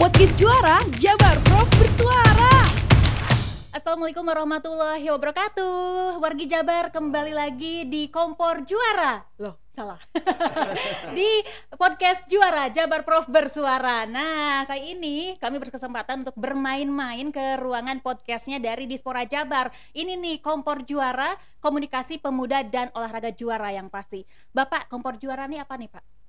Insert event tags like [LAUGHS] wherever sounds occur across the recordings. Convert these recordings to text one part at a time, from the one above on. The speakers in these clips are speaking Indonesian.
Podcast Juara, Jabar Prof bersuara. Assalamualaikum warahmatullahi wabarakatuh. Wargi Jabar kembali lagi di Kompor Juara. Loh, salah. [LAUGHS] di podcast Juara Jabar Prof bersuara. Nah, kali ini kami berkesempatan untuk bermain-main ke ruangan podcastnya dari Dispora Jabar. Ini nih Kompor Juara, komunikasi pemuda dan olahraga juara yang pasti. Bapak, Kompor Juara nih apa nih, Pak?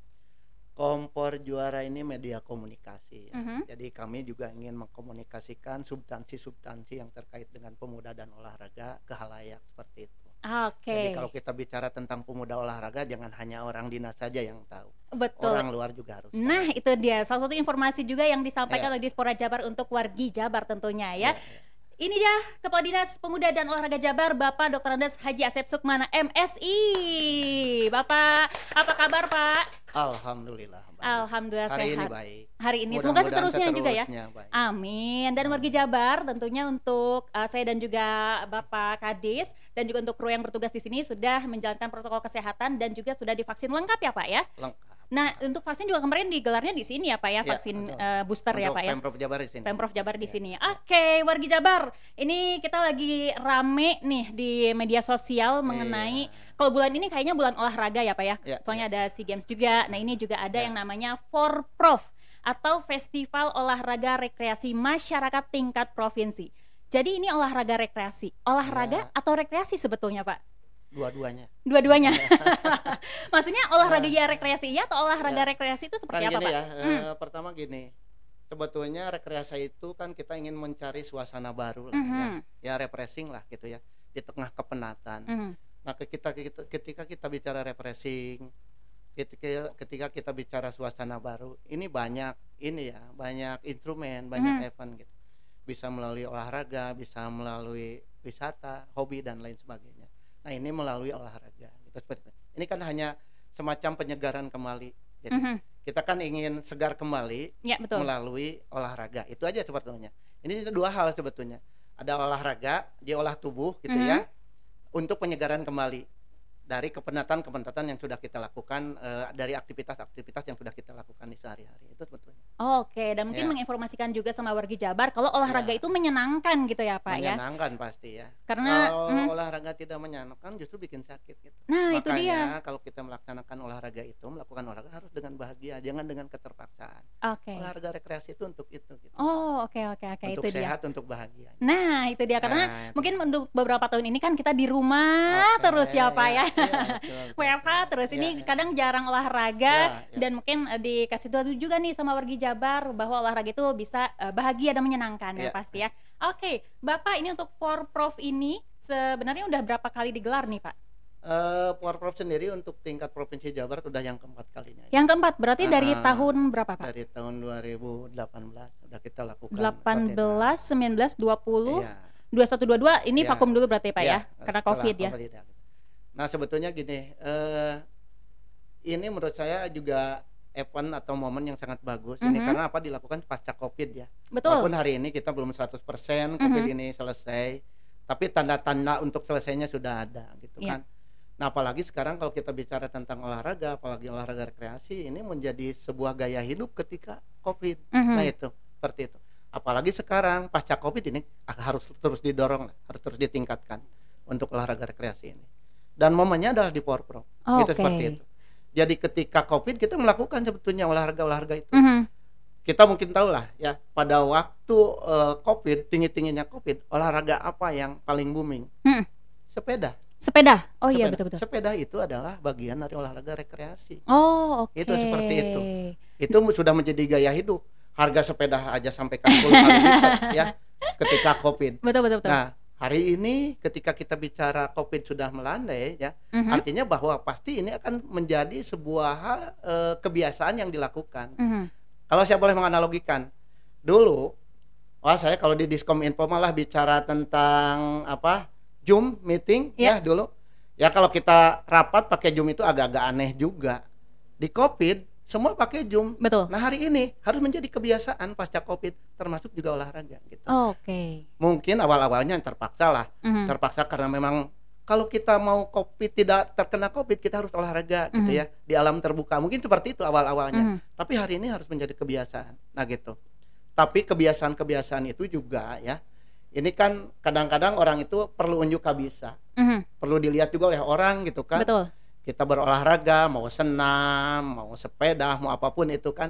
Kompor Juara ini media komunikasi. ya. Mhm. Jadi kami juga ingin mengkomunikasikan substansi-substansi yang terkait dengan pemuda dan olahraga ke halayak seperti itu. Oke. Jadi kalau kita bicara tentang pemuda olahraga jangan hanya orang dinas saja yang tahu. Betul. Orang luar juga harus Nah, tahu. itu dia salah satu informasi juga yang disampaikan Iya. oleh Dispora Jabar untuk wargi Jabar tentunya ya. Ya, ya. Ini dia Kepala Dinas Pemuda dan Olahraga Jabar Bapak Dr. Andes Haji Asep Sukmana MSI. Bapak, apa kabar Pak? Alhamdulillah. baik. Alhamdulillah Hari ini sehat. baik. Hari ini semoga seterusnya juga ya. baik. Amin. Dan wargi Jabar tentunya untuk uh, saya dan juga Bapak Kadis dan juga untuk kru yang bertugas di sini sudah menjalankan protokol kesehatan dan juga sudah divaksin lengkap ya Pak ya. Lengkap. Nah, untuk vaksin juga kemarin digelarnya di sini ya Pak ya, Ya, vaksin betul. uh, booster ya Untuk Pak ya. Pemprov Jabar di sini. Pemprov Jabar di Ya. sini. Oke, wargi Jabar. Ini kita lagi rame nih di media sosial mengenai Iya. Kalau bulan ini kayaknya bulan olahraga ya, Pak ya. Ya, Soalnya ada SEA Games juga. Nah, ini juga ada Ya. yang namanya Forprov atau Festival Olahraga Rekreasi Masyarakat Tingkat Provinsi. Jadi ini olahraga rekreasi. Olahraga Ya. atau rekreasi sebetulnya, Pak? dua-duanya. Dua-duanya. [LAUGHS] Maksudnya olahraga ya rekreasi iya atau olahraga Ya. rekreasi itu seperti kan apa, Pak? ya Hmm. eh, pertama gini sebetulnya rekreasi itu kan kita ingin mencari suasana baru lah Mhm. ya, ya refreshing lah gitu ya di tengah kepenatan Mhm. Nah ketika kita ketika kita bicara refreshing ketika ketika kita bicara suasana baru ini banyak ini ya banyak instrumen banyak Mhm. event gitu bisa melalui olahraga bisa melalui wisata hobi dan lain sebagainya nah ini melalui olahraga gitu seperti itu. ini kan hanya semacam penyegaran kembali jadi Mhm. kita kan ingin segar kembali Ya, betul. melalui olahraga itu aja sebetulnya ini dua hal sebetulnya ada olahraga diolah tubuh gitu Mhm. ya untuk penyegaran kembali dari kepenatan-kepenatan yang sudah kita lakukan eh, dari aktivitas-aktivitas yang sudah kita lakukan di sehari-hari itu sebetulnya Oke, dan mungkin Ya. menginformasikan juga sama wargi Jabar kalau olahraga Ya. itu menyenangkan gitu ya, Pak ya. menyenangkan pasti ya Karena kalau mhm. olahraga tidak menyenangkan justru bikin sakit gitu nah itu dia. makanya kalau kita melaksanakan olahraga itu melakukan olahraga harus dengan bahagia jangan dengan keterpaksaan Oke. olahraga rekreasi itu untuk itu gitu Oh, oke oke oke untuk itu dia. sehat untuk bahagia Nah, itu dia karena Nah, itu. mungkin untuk beberapa tahun ini kan kita di rumah Oke, terus ya, Pak ya. Iya, WFH terus Iya, ini iya. kadang jarang olahraga Ya, ya. dan mungkin eh, dikasih tahu juga nih sama wargi Jabar bahwa olahraga itu bisa eh, bahagia dan menyenangkan ya Ya, pasti ya. Oke, Bapak ini untuk Forprov ini sebenarnya udah berapa kali digelar nih, Pak? Eh, Porprov sendiri untuk tingkat provinsi Jawa Barat udah yang keempat kalinya ya. Yang keempat berarti dari Ah, tahun berapa, Pak? dari tahun 2018 udah kita lakukan 18, rutin. 19, 20, Iya, 21, 22 ini Ya. vakum dulu berarti Pak iya, ya karena setelah Covid ya. Covid Nah sebetulnya gini, eh, ini menurut saya juga event atau momen yang sangat bagus ini Mhm. karena apa dilakukan pasca Covid ya. Betul. Walaupun hari ini kita belum 100% Covid ini selesai, tapi tanda-tanda untuk selesainya sudah ada gitu Iya. kan. Nah, apalagi sekarang kalau kita bicara tentang olahraga, apalagi olahraga rekreasi, ini menjadi sebuah gaya hidup ketika Covid. Mhm. Nah, itu seperti itu. Apalagi sekarang pasca Covid ini harus terus didorong, harus terus ditingkatkan untuk olahraga rekreasi ini. Dan momennya adalah di Porpro. Gitu Oke. seperti itu. Jadi ketika Covid kita melakukan sebetulnya olahraga-olahraga itu Mhm. kita mungkin tahu lah ya pada waktu eh, covid tinggi tingginya covid olahraga apa yang paling booming Hmm. sepeda Sepeda. Oh iya Sepeda. betul betul. sepeda itu adalah bagian dari olahraga rekreasi Oh, oke. Itu seperti itu. itu sudah menjadi gaya hidup harga sepeda aja sampai ke 10 kali lipat ya ketika covid Betul betul betul. nah hari ini ketika kita bicara covid sudah melandai ya Mhm. artinya bahwa pasti ini akan menjadi sebuah hal eh, kebiasaan yang dilakukan Mhm. Kalau saya boleh menganalogikan, dulu, wah saya kalau di Diskom Info malah bicara tentang apa Zoom meeting Ya. ya dulu. Ya kalau kita rapat pakai Zoom itu agak-agak aneh juga. Di COVID semua pakai Zoom. Betul. Nah hari ini harus menjadi kebiasaan pasca COVID, termasuk juga olahraga. Gitu. Oke. Mungkin awal-awalnya terpaksa lah, Mhm. terpaksa karena memang kalau kita mau COVID tidak terkena COVID kita harus olahraga gitu Mhm. ya di alam terbuka. Mungkin seperti itu awal-awalnya Mhm. tapi hari ini harus menjadi kebiasaan nah gitu tapi kebiasaan-kebiasaan itu juga ya ini kan kadang-kadang orang itu perlu unjuk kabisa Mhm, perlu dilihat juga oleh orang gitu kan betul. Kita berolahraga mau senam mau sepeda mau apa pun itu kan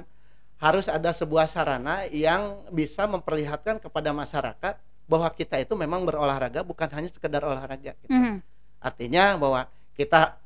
harus ada sebuah sarana yang bisa memperlihatkan kepada masyarakat bahwa kita itu memang berolahraga bukan hanya sekedar olahraga gitu. Mhm, artinya bahwa kita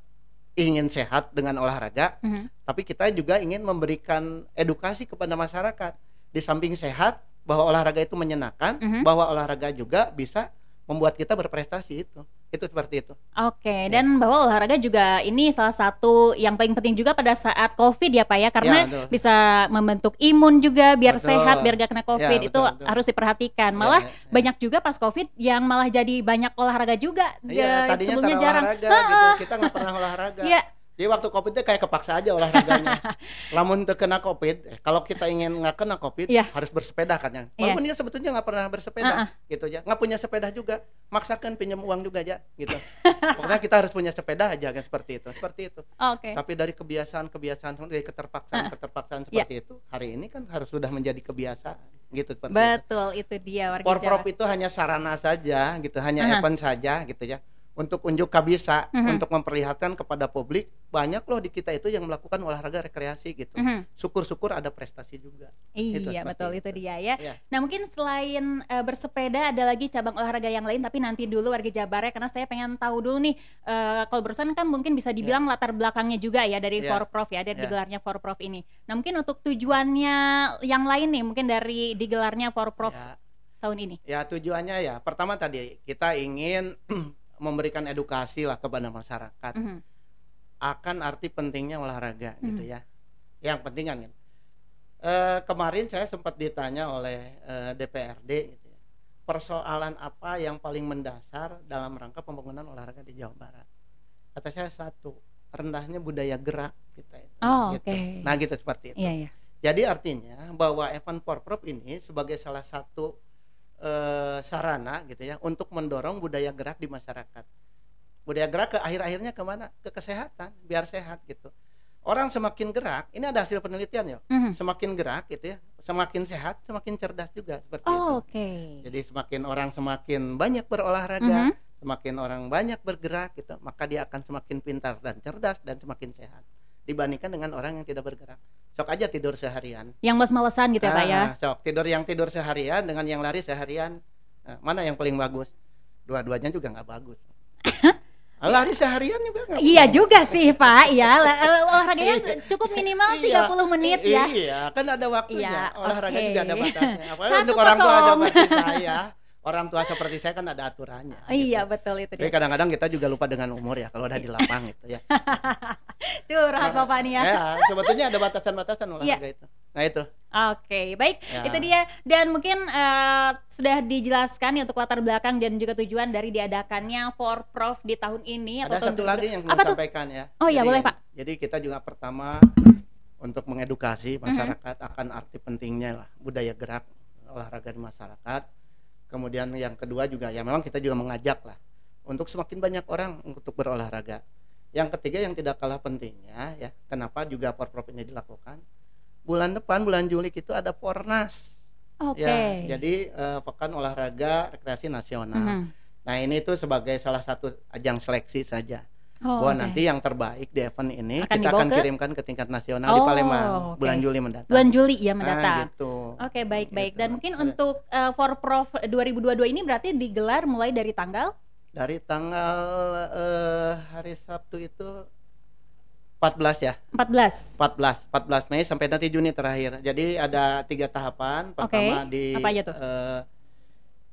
ingin sehat dengan olahraga mhm. tapi kita juga ingin memberikan edukasi kepada masyarakat di samping sehat bahwa olahraga itu menyenangkan Mhm. bahwa olahraga juga bisa membuat kita berprestasi itu itu seperti itu Oke, dan bahwa olahraga juga ini salah satu yang paling penting juga pada saat COVID ya Pak ya, karena Ya, betul. bisa membentuk imun juga biar Betul. sehat, biar gak kena COVID. Ya, itu betul, betul. harus diperhatikan. Ya, Malah ya, ya. banyak juga pas COVID yang malah jadi banyak olahraga juga. Ya, sebelumnya jarang. olahraga gitu. Kita nggak pernah olahraga. Iya. Jadi waktu covid itu kayak kepaksa aja olahraganya. [LAUGHS] Lamun terkena covid, eh, kalau kita ingin nggak kena covid Iya. harus bersepeda kan ya. Walaupun dia sebetulnya nggak pernah bersepeda, Ah, ah. gitu ya. Nggak punya sepeda juga, maksakan pinjam uang juga aja, gitu. [LAUGHS] Pokoknya kita harus punya sepeda aja kan seperti itu, seperti itu. Oke. Tapi dari kebiasaan-kebiasaan dari keterpaksaan Ah. keterpaksaan Iya. seperti itu, hari ini kan harus sudah menjadi kebiasaan, gitu seperti itu. Betul, itu dia warga Porprov itu hanya sarana saja gitu, hanya Aha. event saja gitu ya. Untuk unjuk kabisa, Mhm. untuk memperlihatkan kepada publik banyak loh di kita itu yang melakukan olahraga rekreasi gitu. Mhm. Syukur-syukur ada prestasi juga. Gitu, Iya seperti betul itu itu. dia ya. Iya. Nah mungkin selain eh, bersepeda ada lagi cabang olahraga yang lain tapi nanti dulu warga Jabar ya karena saya pengen tahu dulu nih eh, kalau barusan kan mungkin bisa dibilang latar belakangnya juga ya dari Iya. Forprov ya dari Iya. digelarnya Forprov ini. Nah mungkin untuk tujuannya yang lain nih mungkin dari digelarnya Forprov Ya, tahun ini. ya tujuannya ya pertama tadi kita ingin [CLEARS THROAT] [CLEARS THROAT] memberikan edukasi lah kepada masyarakat Mhm. akan arti pentingnya olahraga gitu Mhm. ya. Yang penting kan. Eh, kemarin saya sempat ditanya oleh eh, DPRD gitu ya. Persoalan apa yang paling mendasar dalam rangka pembangunan olahraga di Jawa Barat? Kata saya satu, rendahnya budaya gerak kita itu. Oh, gitu. oke. Nah, gitu seperti itu. Iya iya. Jadi artinya bahwa event Porprov ini sebagai salah satu eh, sarana gitu ya untuk mendorong budaya gerak di masyarakat. Budaya gerak ke akhir-akhirnya ke mana? Ke kesehatan, biar sehat gitu. Orang semakin gerak, ini ada hasil penelitian ya. Mhm. Semakin gerak gitu ya, semakin sehat, semakin cerdas juga seperti itu. Oh, Oke. Jadi semakin orang semakin banyak berolahraga, Mhm. semakin orang banyak bergerak gitu, maka dia akan semakin pintar dan cerdas dan semakin sehat dibandingkan dengan orang yang tidak bergerak. Sok aja tidur seharian. Yang males-malesan gitu ya Pak ya. Ah, sok tidur yang tidur seharian dengan yang lari seharian Nah, mana yang paling bagus? Dua-duanya juga nggak bagus. [LAUGHS] Ah, lari seharian juga nggak Iya juga sih Pak ya la- eh, olahraganya se- cukup minimal Iya. 30 menit ya. Iya, kan ada waktunya. Iya, Olahraga juga ada batasnya. Apalagi Satu untuk orang tua kosong. seperti saya, orang tua seperti saya kan ada aturannya. Iya gitu. betul itu Tapi kadang-kadang kita juga lupa dengan umur ya kalau udah di lapang [LAUGHS] gitu ya. Curhat Nah, Bapak nih ya. Ya, sebetulnya ada batasan-batasan olahraga itu. Nah itu. Oke, baik. Ya. Itu dia. Dan mungkin eh, sudah dijelaskan ya untuk latar belakang dan juga tujuan dari diadakannya For Prof di tahun ini Ada tahun satu kedua. lagi yang belum tuh? sampaikan ya. Oh iya, boleh, Pak. Jadi kita juga pertama untuk mengedukasi Mhm. masyarakat akan arti pentingnya lah budaya gerak olahraga di masyarakat. Kemudian yang kedua juga ya memang kita juga mengajak lah untuk semakin banyak orang untuk berolahraga. Yang ketiga yang tidak kalah pentingnya ya, kenapa juga Porprov ini dilakukan? Bulan depan bulan Juli itu ada Pornas. Oke. Ya, jadi eh, pekan olahraga rekreasi nasional. Mhm. Nah, ini tuh sebagai salah satu ajang seleksi saja Oh, bahwa oke. nanti yang terbaik di event ini Akan kita akan ke? kirimkan ke tingkat nasional di Oh, Palembang oke. bulan Juli mendatang. bulan Juli ya Nah, mendatang. gitu. Oke, baik baik. Gitu. Dan mungkin Ada. untuk eh, For Prof 2022 ini berarti digelar mulai dari tanggal dari tanggal eh, hari Sabtu itu 14 ya, 14. 14, 14 Mei sampai nanti Juni terakhir. Jadi ada tiga tahapan. Pertama di Apa aja tuh? eh,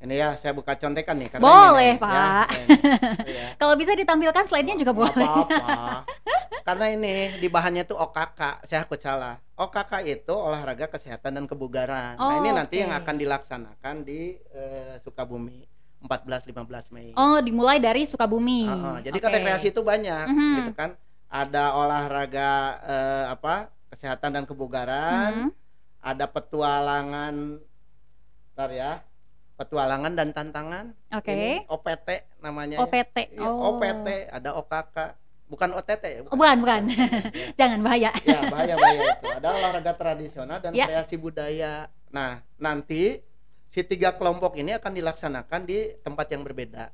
ini ya saya buka contekan nih. karena Boleh, ini nih, Pak. Ya, ini, ya. Kalau bisa ditampilkan slide-nya juga boleh. apa-apa. [LAUGHS] Karena ini di bahannya tuh OKK, saya akut salah. OKK itu olahraga kesehatan dan kebugaran. nah, Oh, ini nanti oke. yang akan dilaksanakan di eh, Sukabumi 14 15 Mei. Oh, dimulai dari Sukabumi. Heeh, jadi Oke. kan rekreasi itu banyak Mhm. gitu kan. Ada olahraga eh, apa? kesehatan dan kebugaran, Mhm. ada petualangan Bentar ya. Petualangan dan tantangan. Oke. Ini OPT namanya. ya. OPT. Iya, Oh. OPT, ada OKK. Bukan OTT ya, Oh, bukan, bukan. Ya. [LAUGHS] Jangan bahaya. ya bahaya bahaya itu ada olahraga tradisional dan Ya. kreasi budaya Nah, nanti si tiga kelompok ini akan dilaksanakan di tempat yang berbeda.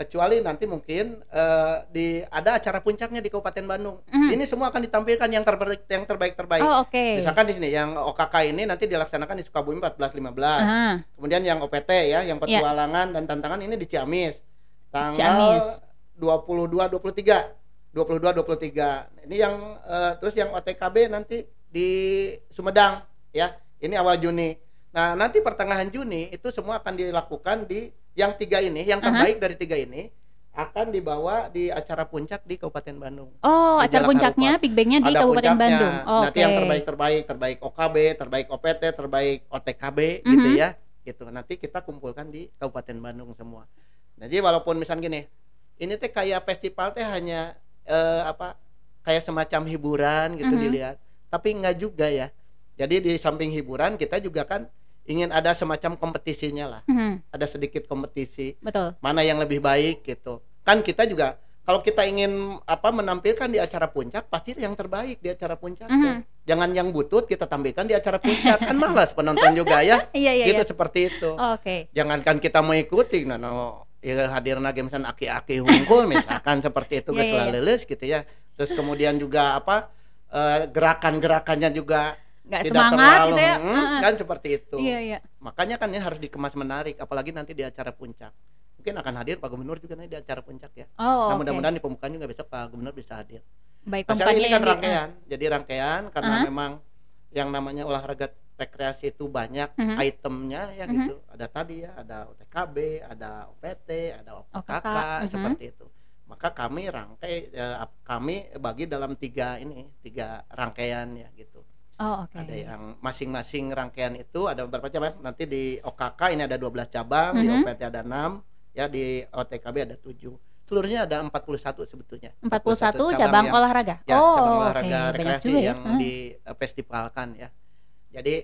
Kecuali nanti mungkin eh, di ada acara puncaknya di Kabupaten Bandung. Mhm. Ini semua akan ditampilkan yang terbaik yang terbaik terbaik. Oh, oke. Misalkan di sini yang OKK ini nanti dilaksanakan di Sukabumi 14 15. Aha. Kemudian yang OPT ya, yang petualangan dan tantangan ini di Ciamis. Tanggal Ciamis. 22 23. 22 23. Ini yang eh, terus yang OTKB nanti di Sumedang ya. Ini awal Juni. Nah, nanti pertengahan Juni itu semua akan dilakukan di yang tiga ini, yang terbaik dari tiga ini akan dibawa di acara puncak di Kabupaten Bandung. Oh, Di acara Jalak puncaknya Harupat. Big Bang-nya di Ada Kabupaten puncaknya. Bandung. Oh, Nanti yang terbaik terbaik, terbaik OKB, terbaik OPT, terbaik OTKB gitu Mhm. ya. Gitu. Nanti kita kumpulkan di Kabupaten Bandung semua. Jadi walaupun misal gini, ini teh kayak festival teh hanya eh, apa? Kayak semacam hiburan gitu Mhm. dilihat. Tapi enggak juga ya. Jadi di samping hiburan kita juga kan ingin ada semacam kompetisinya lah. Mhm, Ada sedikit kompetisi Betul. mana yang lebih baik gitu kan kita juga kalau kita ingin apa menampilkan di acara puncak pasti yang terbaik di acara puncak tuh. Mhm. jangan yang butut kita tampilkan di acara puncak kan malas penonton juga ya [LAUGHS] Iya, iya, gitu iya. seperti itu Oke. jangankan kita mau ikuti nah no, ya hadir lagi misalnya aki-aki hungkul misalkan [LAUGHS] seperti itu iya, iya. leles gitu ya terus kemudian juga apa eh, gerakan-gerakannya juga Nggak tidak semangat terlalu gitu ya. hmm, Heeh. kan seperti itu Iya, iya. makanya kan ini harus dikemas menarik apalagi nanti di acara puncak mungkin akan hadir Pak Gubernur juga nanti di acara puncak ya Oh, nah mudah-mudahan di pembukaan juga besok Pak Gubernur bisa hadir Baik, sekarang ini kan yang di- rangkaian jadi rangkaian karena Aha. memang yang namanya olahraga rekreasi itu banyak Mhm. itemnya ya Mhm. gitu ada tadi ya ada OTKB ada OPT ada OKK OKK, mhm. seperti itu maka kami rangkai eh, kami bagi dalam tiga ini tiga rangkaian ya gitu Oh, oke. ada yang masing-masing rangkaian itu ada beberapa cabang nanti di OKK ini ada 12 cabang di Mhm. OPT ada 6 ya di OTKB ada 7 seluruhnya ada 41 sebetulnya 41 cabang yang- olahraga. ya oh, cabang olahraga Banyak rekreasi ya. yang Hah. difestivalkan ya jadi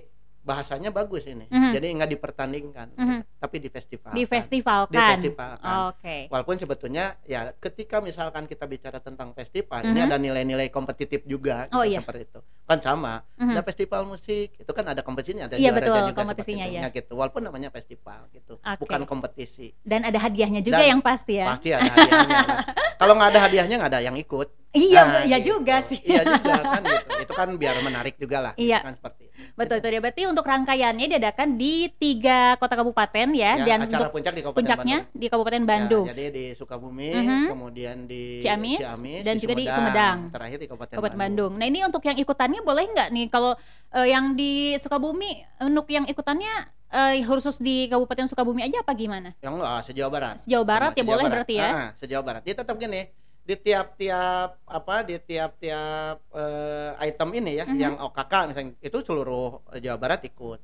bahasanya bagus ini Mhm. jadi nggak dipertandingkan Mhm. tapi di festival Difestivalkan. Difestivalkan. Oke. walaupun sebetulnya ya ketika misalkan kita bicara tentang festival Mhm. ini ada nilai-nilai kompetitif juga Oh, gitu, iya. seperti itu kan sama Mhm. ada festival musik itu kan ada kompetisinya ada Iya, betul, juga kompetisinya. Ya, gitu walaupun namanya festival gitu Oke. bukan kompetisi Dan ada hadiahnya juga Dan yang pasti ya. pasti ada hadiahnya lah. [LAUGHS] kalau nggak ada hadiahnya nggak ada yang ikut Iya, Nah, iya gitu. juga sih. iya juga kan [LAUGHS] gitu itu kan biar menarik juga lah gitu Iya. kan seperti itu. Betul itu dia. Berarti untuk rangkaiannya diadakan di tiga kota kabupaten ya, Ya, dan acara untuk puncak di Kabupaten puncaknya Bandung. di Kabupaten Ya, Bandung. jadi di Sukabumi, Mhm. kemudian di Ciamis, dan juga di Sumedang. Terakhir di Kabupaten, Kabupaten Bandung. Nah ini untuk yang ikutannya boleh nggak nih kalau eh, yang di Sukabumi untuk yang ikutannya eh, khusus di Kabupaten Sukabumi aja apa gimana? Yang enggak sejauh barat. Sejauh barat Semua ya boleh barat. berarti ya? Ah, sejauh barat. Dia tetap gini, di tiap-tiap apa di tiap-tiap eh, item ini ya, Mhm. yang OKK misalnya itu seluruh Jawa Barat ikut.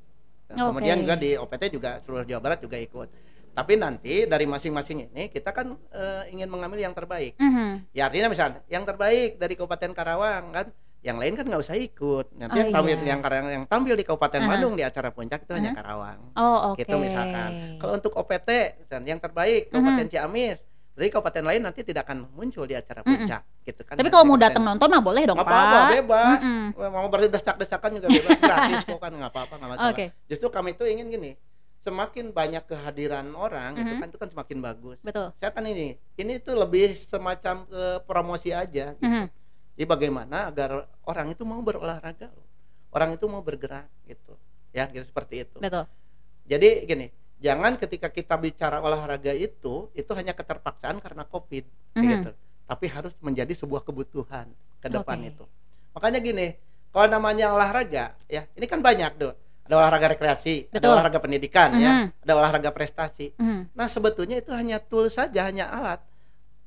Dan Oke. Kemudian juga di OPT juga seluruh Jawa Barat juga ikut. Tapi nanti dari masing-masing ini kita kan eh, ingin mengambil yang terbaik. Mhm. Ya artinya misalnya yang terbaik dari Kabupaten Karawang kan, yang lain kan nggak usah ikut. Nanti Oh, yang tampil iya. yang Karawang yang tampil di Kabupaten Aha. Bandung di acara puncak itu hanya Aha. Karawang. Oh oke. Gitu misalkan. Kalau untuk OPT misalnya, yang terbaik Kabupaten Ciamis. Jadi kabupaten lain nanti tidak akan muncul di acara puncak gitu kan. Tapi Di kalau mau datang nonton mah boleh dong nggak Pak. apa-apa bebas. Mm-mm. Mau berdesak-desakan juga bebas [LAUGHS] gratis kok kan nggak apa-apa nggak masalah. Oke, Justru kami itu ingin gini, semakin banyak kehadiran orang itu Mhm. kan itu kan semakin bagus. betul. Saya kan ini, ini tuh lebih semacam ke promosi aja gitu. Mhm. Jadi bagaimana agar orang itu mau berolahraga, orang itu mau bergerak gitu. Ya, gitu seperti itu. Betul. Jadi gini, jangan ketika kita bicara olahraga itu itu hanya keterpaksaan karena Covid kayak Mhm. gitu. Tapi harus menjadi sebuah kebutuhan ke depan Oke. itu. Makanya gini, kalau namanya olahraga ya, ini kan banyak tuh. Ada olahraga rekreasi, ada Betul. olahraga pendidikan ya, Mhm. ada olahraga prestasi. Mhm. Nah, sebetulnya itu hanya tool saja, hanya alat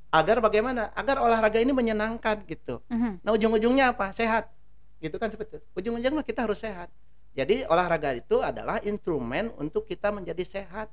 agar bagaimana? Agar olahraga ini menyenangkan gitu. Mhm. Nah, ujung-ujungnya apa? Sehat. Gitu kan itu. Ujung-ujungnya kita harus sehat. Jadi olahraga itu adalah instrumen untuk kita menjadi sehat.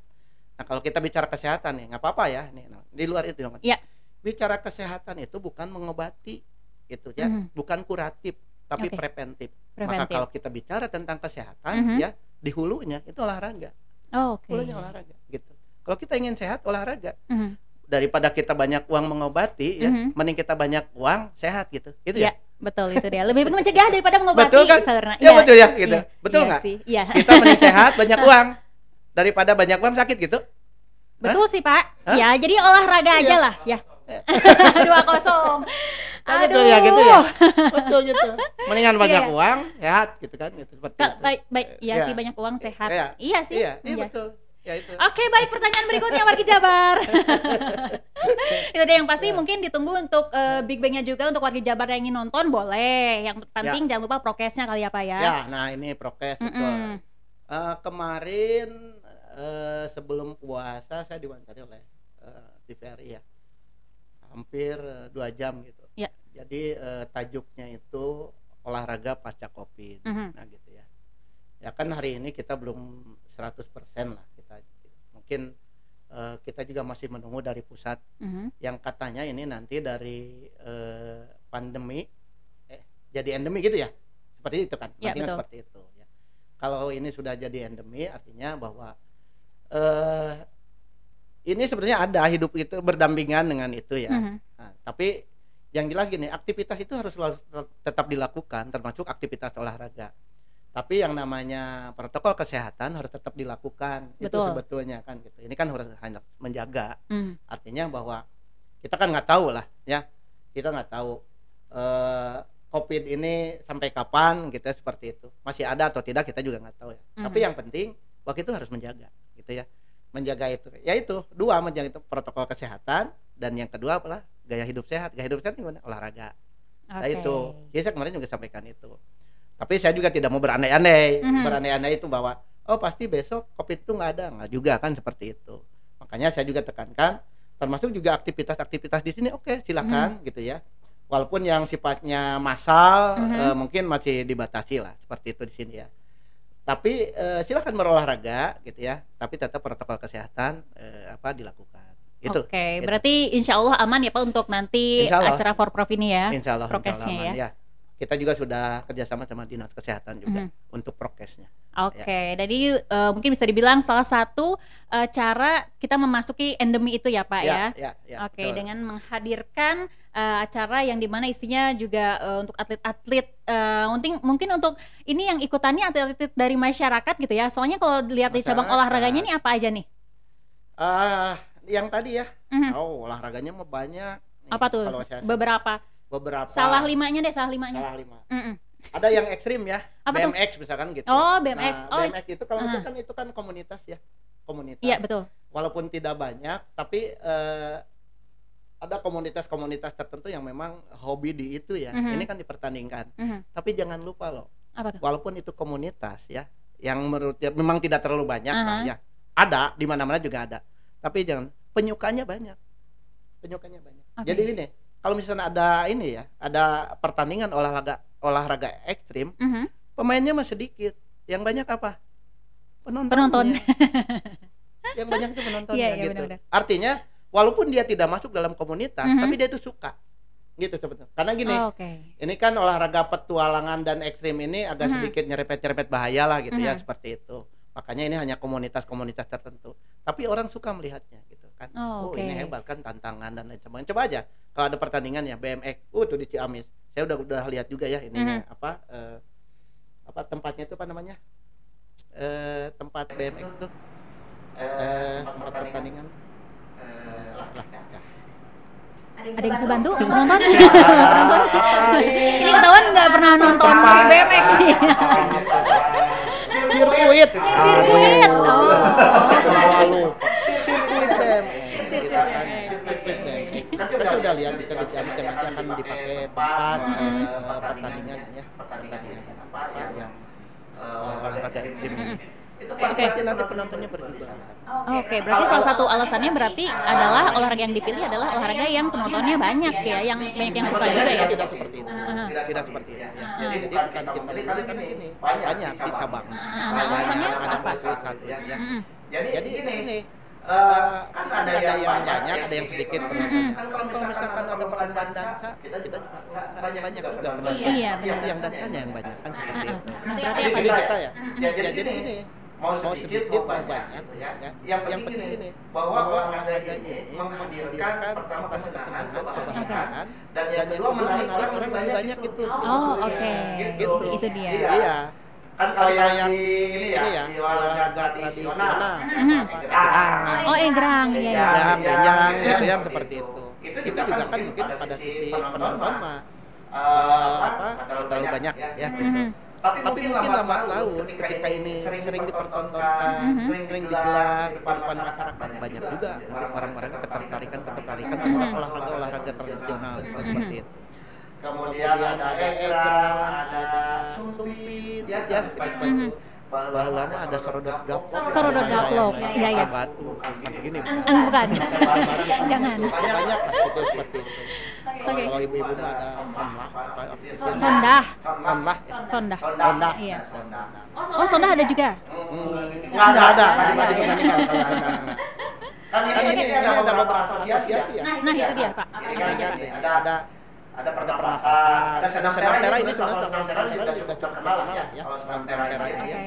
Nah, kalau kita bicara kesehatan nih, nggak apa-apa ya. Nih, nah, di luar itu dong. Iya. Bicara kesehatan itu bukan mengobati gitu ya, Mhm. bukan kuratif, tapi Oke. preventif. Maka Preventif. kalau kita bicara tentang kesehatan Mhm. ya, di hulunya itu olahraga. Oh, Oke. Hulunya olahraga gitu. Kalau kita ingin sehat, olahraga. Mhm. Daripada kita banyak uang mengobati ya, Mhm. mending kita banyak uang sehat gitu. Gitu Iya, ya. Betul itu dia. Lebih mencegah daripada mengobati Betul kan? saudara. Ya, betul ya, gitu. Iya, Betul iya nggak? sih. Iya. Kita mending sehat, banyak [LAUGHS] uang daripada banyak uang sakit gitu. Betul sih, Pak. Hah? Ya, jadi olahraga Iya. aja lah, ya. [LAUGHS] Dua kosong. Aduh. betul ya gitu ya. Betul gitu. Mendingan banyak Iya. uang, sehat gitu kan gitu seperti itu. baik, baik. Iya Iya. sih banyak uang sehat. Iya. Iya sih. Iya, iya Iya. betul. Ya itu. Oke, baik pertanyaan berikutnya Wargi Jabar. [LAUGHS] itu dia yang pasti Ya. mungkin ditunggu untuk eh, Big Bang-nya juga untuk Wargi Jabar yang ingin nonton boleh. Yang penting jangan lupa prokesnya kali ya, Pak ya. Ya, nah ini prokes betul. Mm-mm. Eh, kemarin eh, sebelum puasa saya diwawancari oleh eh, TVRI ya, hampir eh, dua jam gitu. Ya. Jadi eh, tajuknya itu olahraga pasca covid. Mhm. Nah gitu ya. Ya kan hari ini kita belum 100% lah. Mungkin eh, kita juga masih menunggu dari pusat Mhm. yang katanya ini nanti dari eh, pandemi eh jadi endemi gitu ya seperti itu kan Ya, kan betul. seperti itu ya kalau ini sudah jadi endemi artinya bahwa eh ini sebenarnya ada hidup itu berdampingan dengan itu ya Mhm. Nah, tapi yang jelas gini aktivitas itu harus tetap dilakukan termasuk aktivitas olahraga tapi yang namanya protokol kesehatan harus tetap dilakukan itu Betul. sebetulnya kan gitu. Ini kan harus hanya menjaga. Mhm. artinya bahwa kita kan nggak tahu lah ya. Kita nggak tahu eh, covid ini sampai kapan gitu ya, seperti itu. Masih ada atau tidak kita juga nggak tahu ya. Tapi Mhm. yang penting waktu itu harus menjaga gitu ya. Menjaga itu. Ya itu dua menjaga itu protokol kesehatan dan yang kedua apalah gaya hidup sehat. Gaya hidup sehat gimana? Olahraga. Nah Oke. itu. Ya saya kemarin juga sampaikan itu tapi saya juga tidak mau berandai-andai Mhm. berandai-andai itu bahwa oh pasti besok covid itu nggak ada nggak juga kan seperti itu makanya saya juga tekankan termasuk juga aktivitas-aktivitas di sini oke silakan gitu ya walaupun yang sifatnya massal Mhm. eh, mungkin masih dibatasi lah seperti itu di sini ya tapi eh, silakan berolahraga gitu ya tapi tetap protokol kesehatan eh, apa dilakukan itu Oke, gitu. berarti insya Allah aman ya Pak untuk nanti Insya acara Forprov ini ya. insya Allah, insya prokesnya Allah aman, ya. Kita juga sudah kerjasama sama dinas kesehatan juga Mhm. untuk prokesnya Oke, jadi eh, mungkin bisa dibilang salah satu eh, cara kita memasuki endemi itu ya Pak ya. ya, ya, Oke, betul. dengan menghadirkan eh, acara yang di mana isinya juga eh, untuk atlet-atlet, eh, mungkin mungkin untuk ini yang ikutannya atlet-atlet dari masyarakat gitu ya. Soalnya kalau dilihat di cabang olahraganya ini apa aja nih? Ah, yang tadi ya Mhm. oh olahraganya mah banyak Nih, Apa tuh? Beberapa. Beberapa Salah limanya deh, salah limanya. salah lima Mm-mm. ada yang ekstrim ya Apa tuh? BMX misalkan gitu Oh, BMX. Nah, Oh, BMX itu kalau itu kan itu kan komunitas ya komunitas iya betul. walaupun tidak banyak tapi eh, ada komunitas-komunitas tertentu yang memang hobi di itu ya Mhm. ini kan dipertandingkan Mhm. tapi jangan lupa loh Apa tuh? walaupun itu komunitas ya yang menurut ya, memang tidak terlalu banyak lah Aha. ya ada di mana-mana juga ada tapi jangan penyukanya banyak penyukanya banyak Oke. jadi ini kalau misalnya ada ini ya ada pertandingan olahraga olahraga ekstrim Mhm. pemainnya mah sedikit yang banyak apa penonton Penonton. [LAUGHS] yang banyak itu penontonnya Iya, iya, gitu benar-benar. artinya walaupun dia tidak masuk dalam komunitas Mhm. tapi dia itu suka gitu sebetulnya karena gini Oh, Oke. ini kan olahraga petualangan dan ekstrim ini agak Mhm. sedikit nyerempet-nyerempet bahaya lah gitu ya Mhm. seperti itu makanya ini hanya komunitas-komunitas tertentu tapi orang suka melihatnya gitu kan. Oh, oh, ini oke. hebat kan tantangan dan lain sebagainya. Coba aja kalau ada pertandingan ya BMX uh tuh di Ciamis. Saya udah udah lihat juga ya ininya Mhm. apa eh, apa tempatnya itu apa namanya? Eh tempat BMX itu eh tempat pertandingan. eh lah, lah, ya. Ada yang bisa bantu? penonton? Ini ketahuan nggak pernah nonton BMX nih. sirkuit. Sirkuit. Oh. Sirkuit kan BMX. BMX kita sudah lihat di Ciamis yang nanti akan dipakai tempat Mm-mm. eh, pertandingan ya pertandingan apa yang eh, olahraga ekstrim ini itu pasti nanti penontonnya berjubel Oke, berarti salah satu alasannya berarti adalah olahraga yang dipilih adalah olahraga yang penontonnya banyak ya, yang banyak yang suka juga ya. tidak seperti itu tidak tidak seperti itu ya. jadi bukan kita pilih kali ini ini banyak di cabang alasannya ada apa? satu satu ya ya. Mm-mm. jadi ini eh, kan ada yang banyak ada yang sedikit. penontonnya kan kalau misalkan ada perlombaan dansa kita kita juga banyak banyak juga Iya, yang yang dansanya yang banyak kan seperti itu berarti apa kita ya. ya jadi ini mau sedikit mau banyak gitu ya. Yang penting gini, bahwa olahraga ini menghadirkan pertama kesenangan, kebahagiaan, dan yang kedua menarik orang lebih banyak gitu. Oh, oke. Gitu. Itu dia. Iya. Kan kalau yang di ini ya, di olahraga tradisional, Mhm. gerang, Oh, egrang, iya iya. Yang, yang, Mhm. gitu yang seperti itu. Itu. Juga kan mungkin pada sisi penonton mah. eh, apa? Terlalu banyak ya. gitu. Mhm. Tapi, mungkin lambat laun ketika ini sering dipertontonkan, sering digelar di depan masyarakat banyak juga. orang-orang ketertarikan ketertarikan sama olahraga olahraga tradisional seperti itu. Kemudian ada egrang, ada sumpit, ya, ya itu. Bahwa lama ada sorodot gaplok. Sorodot Saya gaplok, main iya, iya. Batu, begini. Eh, bukan. Jangan. Banyak itu seperti itu. Oke. Kalau ibu-ibu ada? Sondah. Onlah. Sondah. Sonda. Iya. Sonda. Oh, sondah ada juga. Hmm, nggak ada, ada. Tadi Sonda. Kan ini, ini ada beberapa asosiasi ya. Nah, itu dia, Pak. Kan, kan, Pak? ada ada ada pernapasan, ada senam tera ini sebenarnya senam tera ini sudah cukup terkenal lah ya. Kalau senam tera ini ya.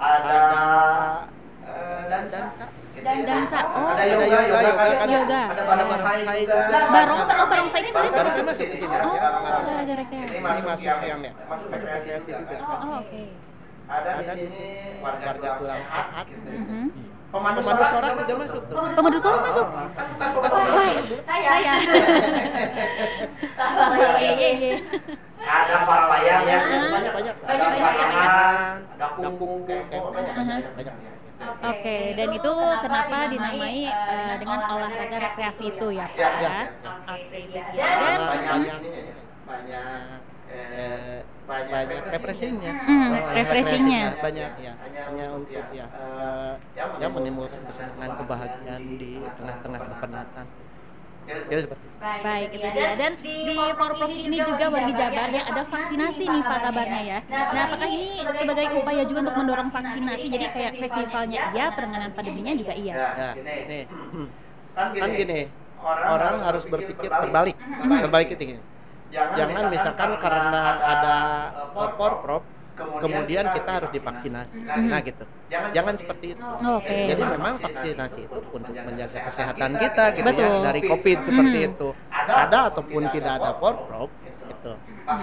Ada eh, dansa. ya. Dansa, oh. Ada yoga, yoga, kan, kan. Yoga. Ada barongsai juga. Barong, oh, barongsai ini berarti Barongsai masuk ke sini. Oh, ya. olahraga rekreasi. Ini masuk yang ya. Masuk rekreasi juga. Oh, oke. Ada di sini warga tulang sehat gitu. Mhm. Pemandu suara juga masuk. Pemandu suara masuk. Kan bukan bukan Wah, saya. [LAUGHS] Iya, iya, iya. ada para layang ya Ah. banyak banyak ada Banyak, banyak, panahan ada kungkung keko banyak Aha. banyak banyak Oke, dan itu kenapa dinamai eh, dengan olahraga rekreasi itu ya, Pak? Ya, ya, ya. Oke, dia. Karena Dan banyak banyak eh, banyak refreshingnya Hmm, Oh, refreshingnya. banyak ya hanya untuk ya eh, ya menimbulkan kesenangan kebahagiaan di tengah-tengah kepenatan ya seperti itu. Baik, itu dia. Dan di Forprov ini juga warga Jabar yang ada vaksinasi nih Pak kabarnya ya. Nah, apakah ini sebagai upaya juga untuk mendorong vaksinasi? Jadi kayak festivalnya iya, penanganan pandeminya juga iya. ya nih [CLEARS THROAT] kan gini. orang harus berpikir terbalik. terbalik. Itu gini. Jangan misalkan karena ada uh, porprov kemudian kita harus divaksinasi. nah gitu. jangan seperti itu. Oke. jadi memang vaksinasi itu untuk menjaga kesehatan kita gitu Betul. ya dari covid seperti Mhm. itu. Ada ataupun tidak ada porprov itu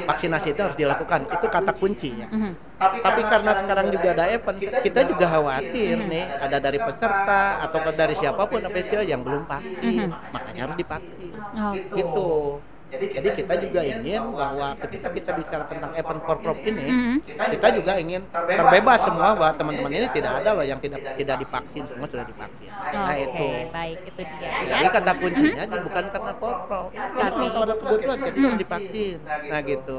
vaksinasi itu harus dilakukan. itu kata kuncinya. Mhm. tapi karena sekarang juga ada event kita juga khawatir nih. ada dari peserta atau dari siapa pun official yang belum vaksin. makanya harus divaksin. Oh. gitu jadi kita juga ingin bahwa ketika kita bicara tentang event porprov ini Mhm. kita juga ingin terbebas semua bahwa teman-teman ini tidak ada loh yang tidak tidak divaksin. semua sudah divaksin. Nah Oke, itu baik itu dia. Jadi ya. kata kuncinya bukan karena porprov tapi kalau ada kebutuhan jadi harus divaksin. Nah gitu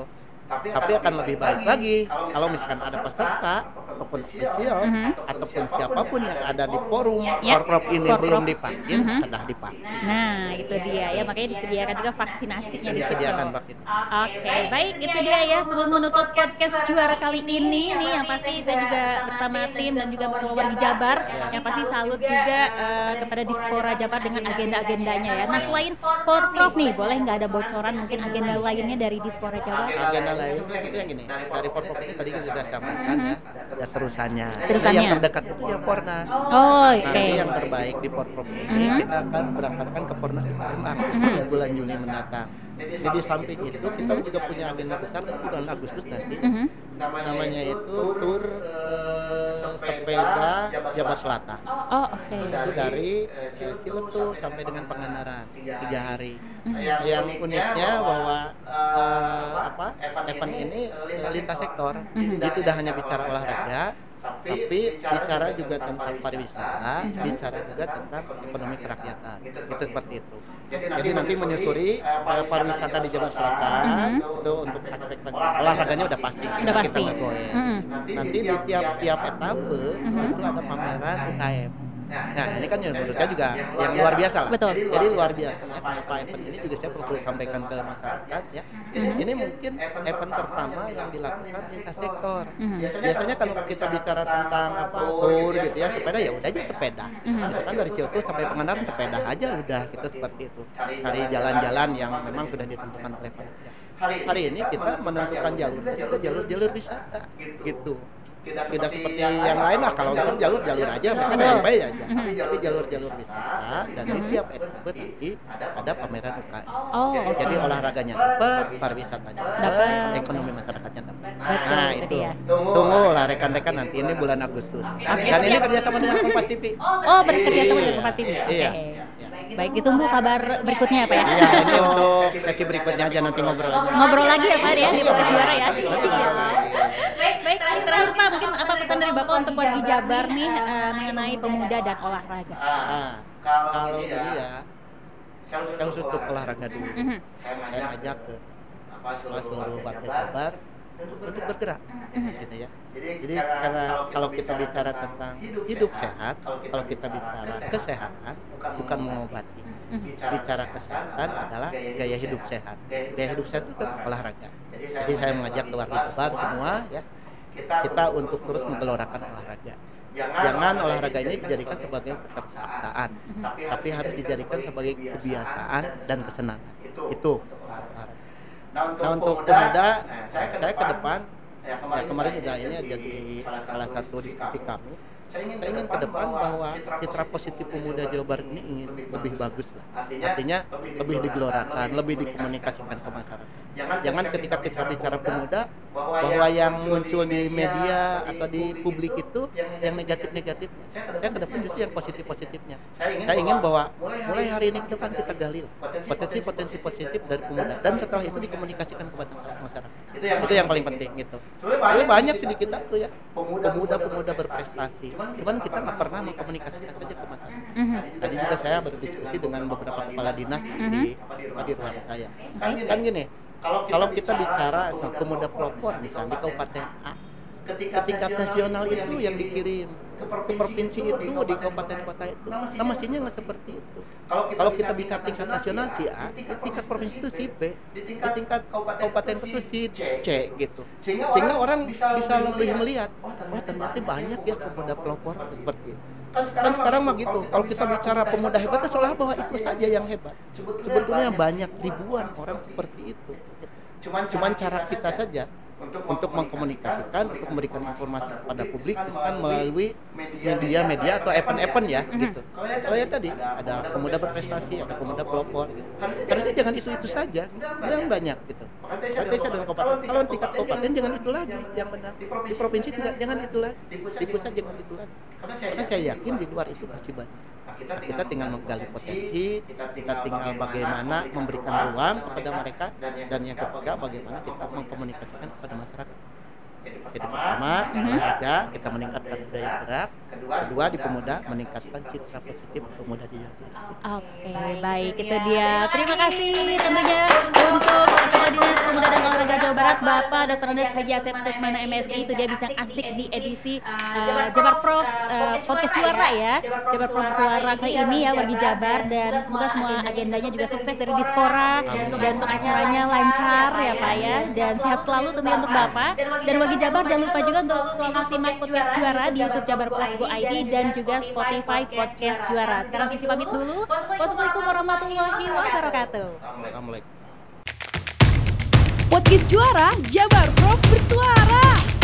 tapi akan lebih baik lagi kalau misalkan ada peserta ataupun official Mhm. ataupun siapa pun yang ada di forum Ya, porprov ini belum divaksin Mhm. sudah divaksin Nah, itu dia ya. Makanya disediakan juga vaksinasinya di situ. disediakan vaksin Oke, baik itu dia ya sebelum menutup podcast juara kali ini nih yang pasti saya juga bersama tim dan juga bersama warga Jabar yang pasti salut juga eh, kepada Dispora Jabar dengan agenda-agendanya ya. Nah selain Porprov nih, boleh nggak ada bocoran mungkin agenda lainnya dari Dispora Jabar? agenda lain itu yang gini. dari porprov ini tadi kan sudah sampaikan ya. Ada terusannya. Terusannya. yang terdekat itu ya pornas Oh, oke. nanti yang terbaik di porprov ini. Mhm. kita akan berangkatkan ke pornas di Palembang Mhm. bulan Juli mendatang. Jadi di samping itu kita juga punya agenda besar bulan Agustus nanti. Mhm. Namanya itu tur eh, sepeda Jabar Selatan Oh, oke. itu dari eh, Ciletu sampai dengan Pangandaran tiga hari. Mhm. Yang uniknya bahwa eh, apa event ini lintas sektor, itu tidak hanya bicara olahraga, tapi bicara juga tentang pariwisata, bicara juga tentang ekonomi kerakyatan, itu seperti itu. Jadi nanti menyusuri eh, pariwisata di Jawa Selatan Mhm. itu untuk aspek olahraganya udah pasti, Udah kita pasti. nggak goyah. Mhm. Nanti di tiap-tiap etape Mhm. itu ada pameran UKM. Nah ini kan yang menurut saya juga yang luar biasa lah. Betul. Jadi luar biasa. Kenapa event ini juga saya perlu sampaikan ke masyarakat ya. Mhm. Ini mungkin event pertama yang dilakukan lintas sektor. Mhm. Biasanya kalau kita bicara tentang apa tour gitu ya sepeda ya udah aja sepeda. Mhm. Misalkan dari Ciletu sampai Pangandaran sepeda aja udah gitu seperti itu. Cari jalan-jalan yang memang sudah ditentukan oleh panitia. Hari ini kita menentukan jalur itu jalur-jalur wisata gitu tidak seperti yang lain lah kalau kan jalur-jalur aja mereka aja. Mhm. tapi jalur-jalur wisata dan di tiap etape nanti ada pameran UKM. Oh, jadi olahraganya dapat pariwisatanya Dapat. ekonomi masyarakatnya dapat. Nah itu tunggu lah rekan-rekan nanti ini bulan Agustus. Dan ini kerjasama dengan Kompas TV Oh, bekerja sama dengan Kompas TV. Oke. Iya. Baik, ditunggu kabar berikutnya ya, Pak ya. Iya, ini untuk sesi berikutnya aja nanti ngobrol lagi. Ngobrol lagi ya, Pak ya, di podcast juara ya. Nanti ngobrol lagi. Baik, terakhir Pak, mungkin apa pesan dari Bapak untuk wargi Jabar nih eh, mengenai pemuda dan olahraga? Ah, kalau ini ya, khusus untuk olahraga dulu. Mhm. Saya ngajak ke apa, seluruh warga Jabar untuk bergerak, gitu ya. Jadi karena kalau kita bicara tentang hidup sehat, kalau kita bicara kesehatan, bukan mengobati. Mhm. Bicara kesehatan adalah gaya hidup sehat. Gaya hidup sehat itu kan olahraga. Jadi saya mengajak ke warga Jabar semua ya, kita untuk terus menggelorakan olahraga. Jangan olahraga ini dijadikan sebagai keterpaksaan, tapi harus dijadikan sebagai kebiasaan dan kesenangan. Itu. Nah untuk pemuda, saya ke depan, ya kemarin juga ini jadi salah satu diskusi kami. Saya ingin ke depan bahwa citra positif pemuda Jawa Barat ini ingin lebih bagus lah. Artinya lebih digelorakan, lebih dikomunikasikan ke masyarakat. Jangan ketika kita bicara pemuda bahwa yang muncul di media atau di publik itu yang negatif-negatifnya. Saya ke depan justru yang positif-positifnya. Saya ingin bahwa mulai hari ini ke depan kita gali potensi-potensi positif dari pemuda dan setelah itu dikomunikasikan kepada masyarakat. Itu yang paling penting gitu. Tapi banyak sih di kita tuh ya pemuda-pemuda berprestasi. Cuman kita nggak pernah mengkomunikasikan saja ke masyarakat. Mhm. Tadi juga saya berdiskusi dengan beberapa kepala dinas di di rumah saya. Kan, kan gini, kalau kita bicara tentang pemuda pelopor misalnya di kabupaten A, ketika nasional itu yang dikirim ke provinsi itu di kabupaten kota itu, nah mestinya nggak seperti itu. Kalau kita bicara tingkat nasional si A, di tingkat provinsi itu si B, di tingkat kabupaten itu si C gitu. Sehingga orang bisa lebih melihat, wah ternyata banyak ya pemuda pelopor seperti itu. Kan sekarang mah gitu, kalau kita bicara pemuda hebat, itu seolah bahwa itu saja yang hebat. Sebetulnya banyak ribuan orang seperti itu. Cuman cara kita saja untuk mengkomunikasikan, untuk memberikan informasi kepada publik itu kan melalui media-media atau event-event ya gitu. Kalau ya tadi ada pemuda berprestasi, ada pemuda pelopor gitu. Karena itu jangan itu itu saja, yang banyak gitu. Berarti saya dengan kabupaten. Kalau tingkat kabupaten jangan itu lagi yang benar. Di provinsi juga jangan itu lagi. Di pusat jangan itu lagi. Karena saya yakin di luar itu masih banyak. Kita tinggal menggali potensi, kita tinggal bagaimana memberikan ruang kepada mereka dan yang ketiga bagaimana kita mengkomunikasikan kepada masyarakat. Jadi pertama, olahraga kita meningkatkan budaya gerak. Kedua di pemuda meningkatkan citra positif pemuda di Jawa Barat. Oke, baik itu dia. Terima kasih. Tentunya untuk Kepala Dinas Pemuda dan Olahraga Jawa Barat. Bapak Dr. Andes Haji Asep Sukmana MSI itu dia bincang asik di edisi uh, Jabar Prof uh, podcast juara ya. Jabar Prof Suara kali ini ya wargi Jabar. Dan semoga semua agendanya juga sukses dari Dispora dan untuk acaranya lancar ya Pak ya. dan sehat selalu tentunya untuk Bapak. dan wargi Jabar jangan lupa juga untuk selalu simak podcast juara di YouTube Jabar Go ID dan juga Spotify podcast juara. Sekarang Cici pamit dulu. Wassalamualaikum warahmatullahi wabarakatuh. Assalamualaikum. Podcast juara Jabar Prof bersuara.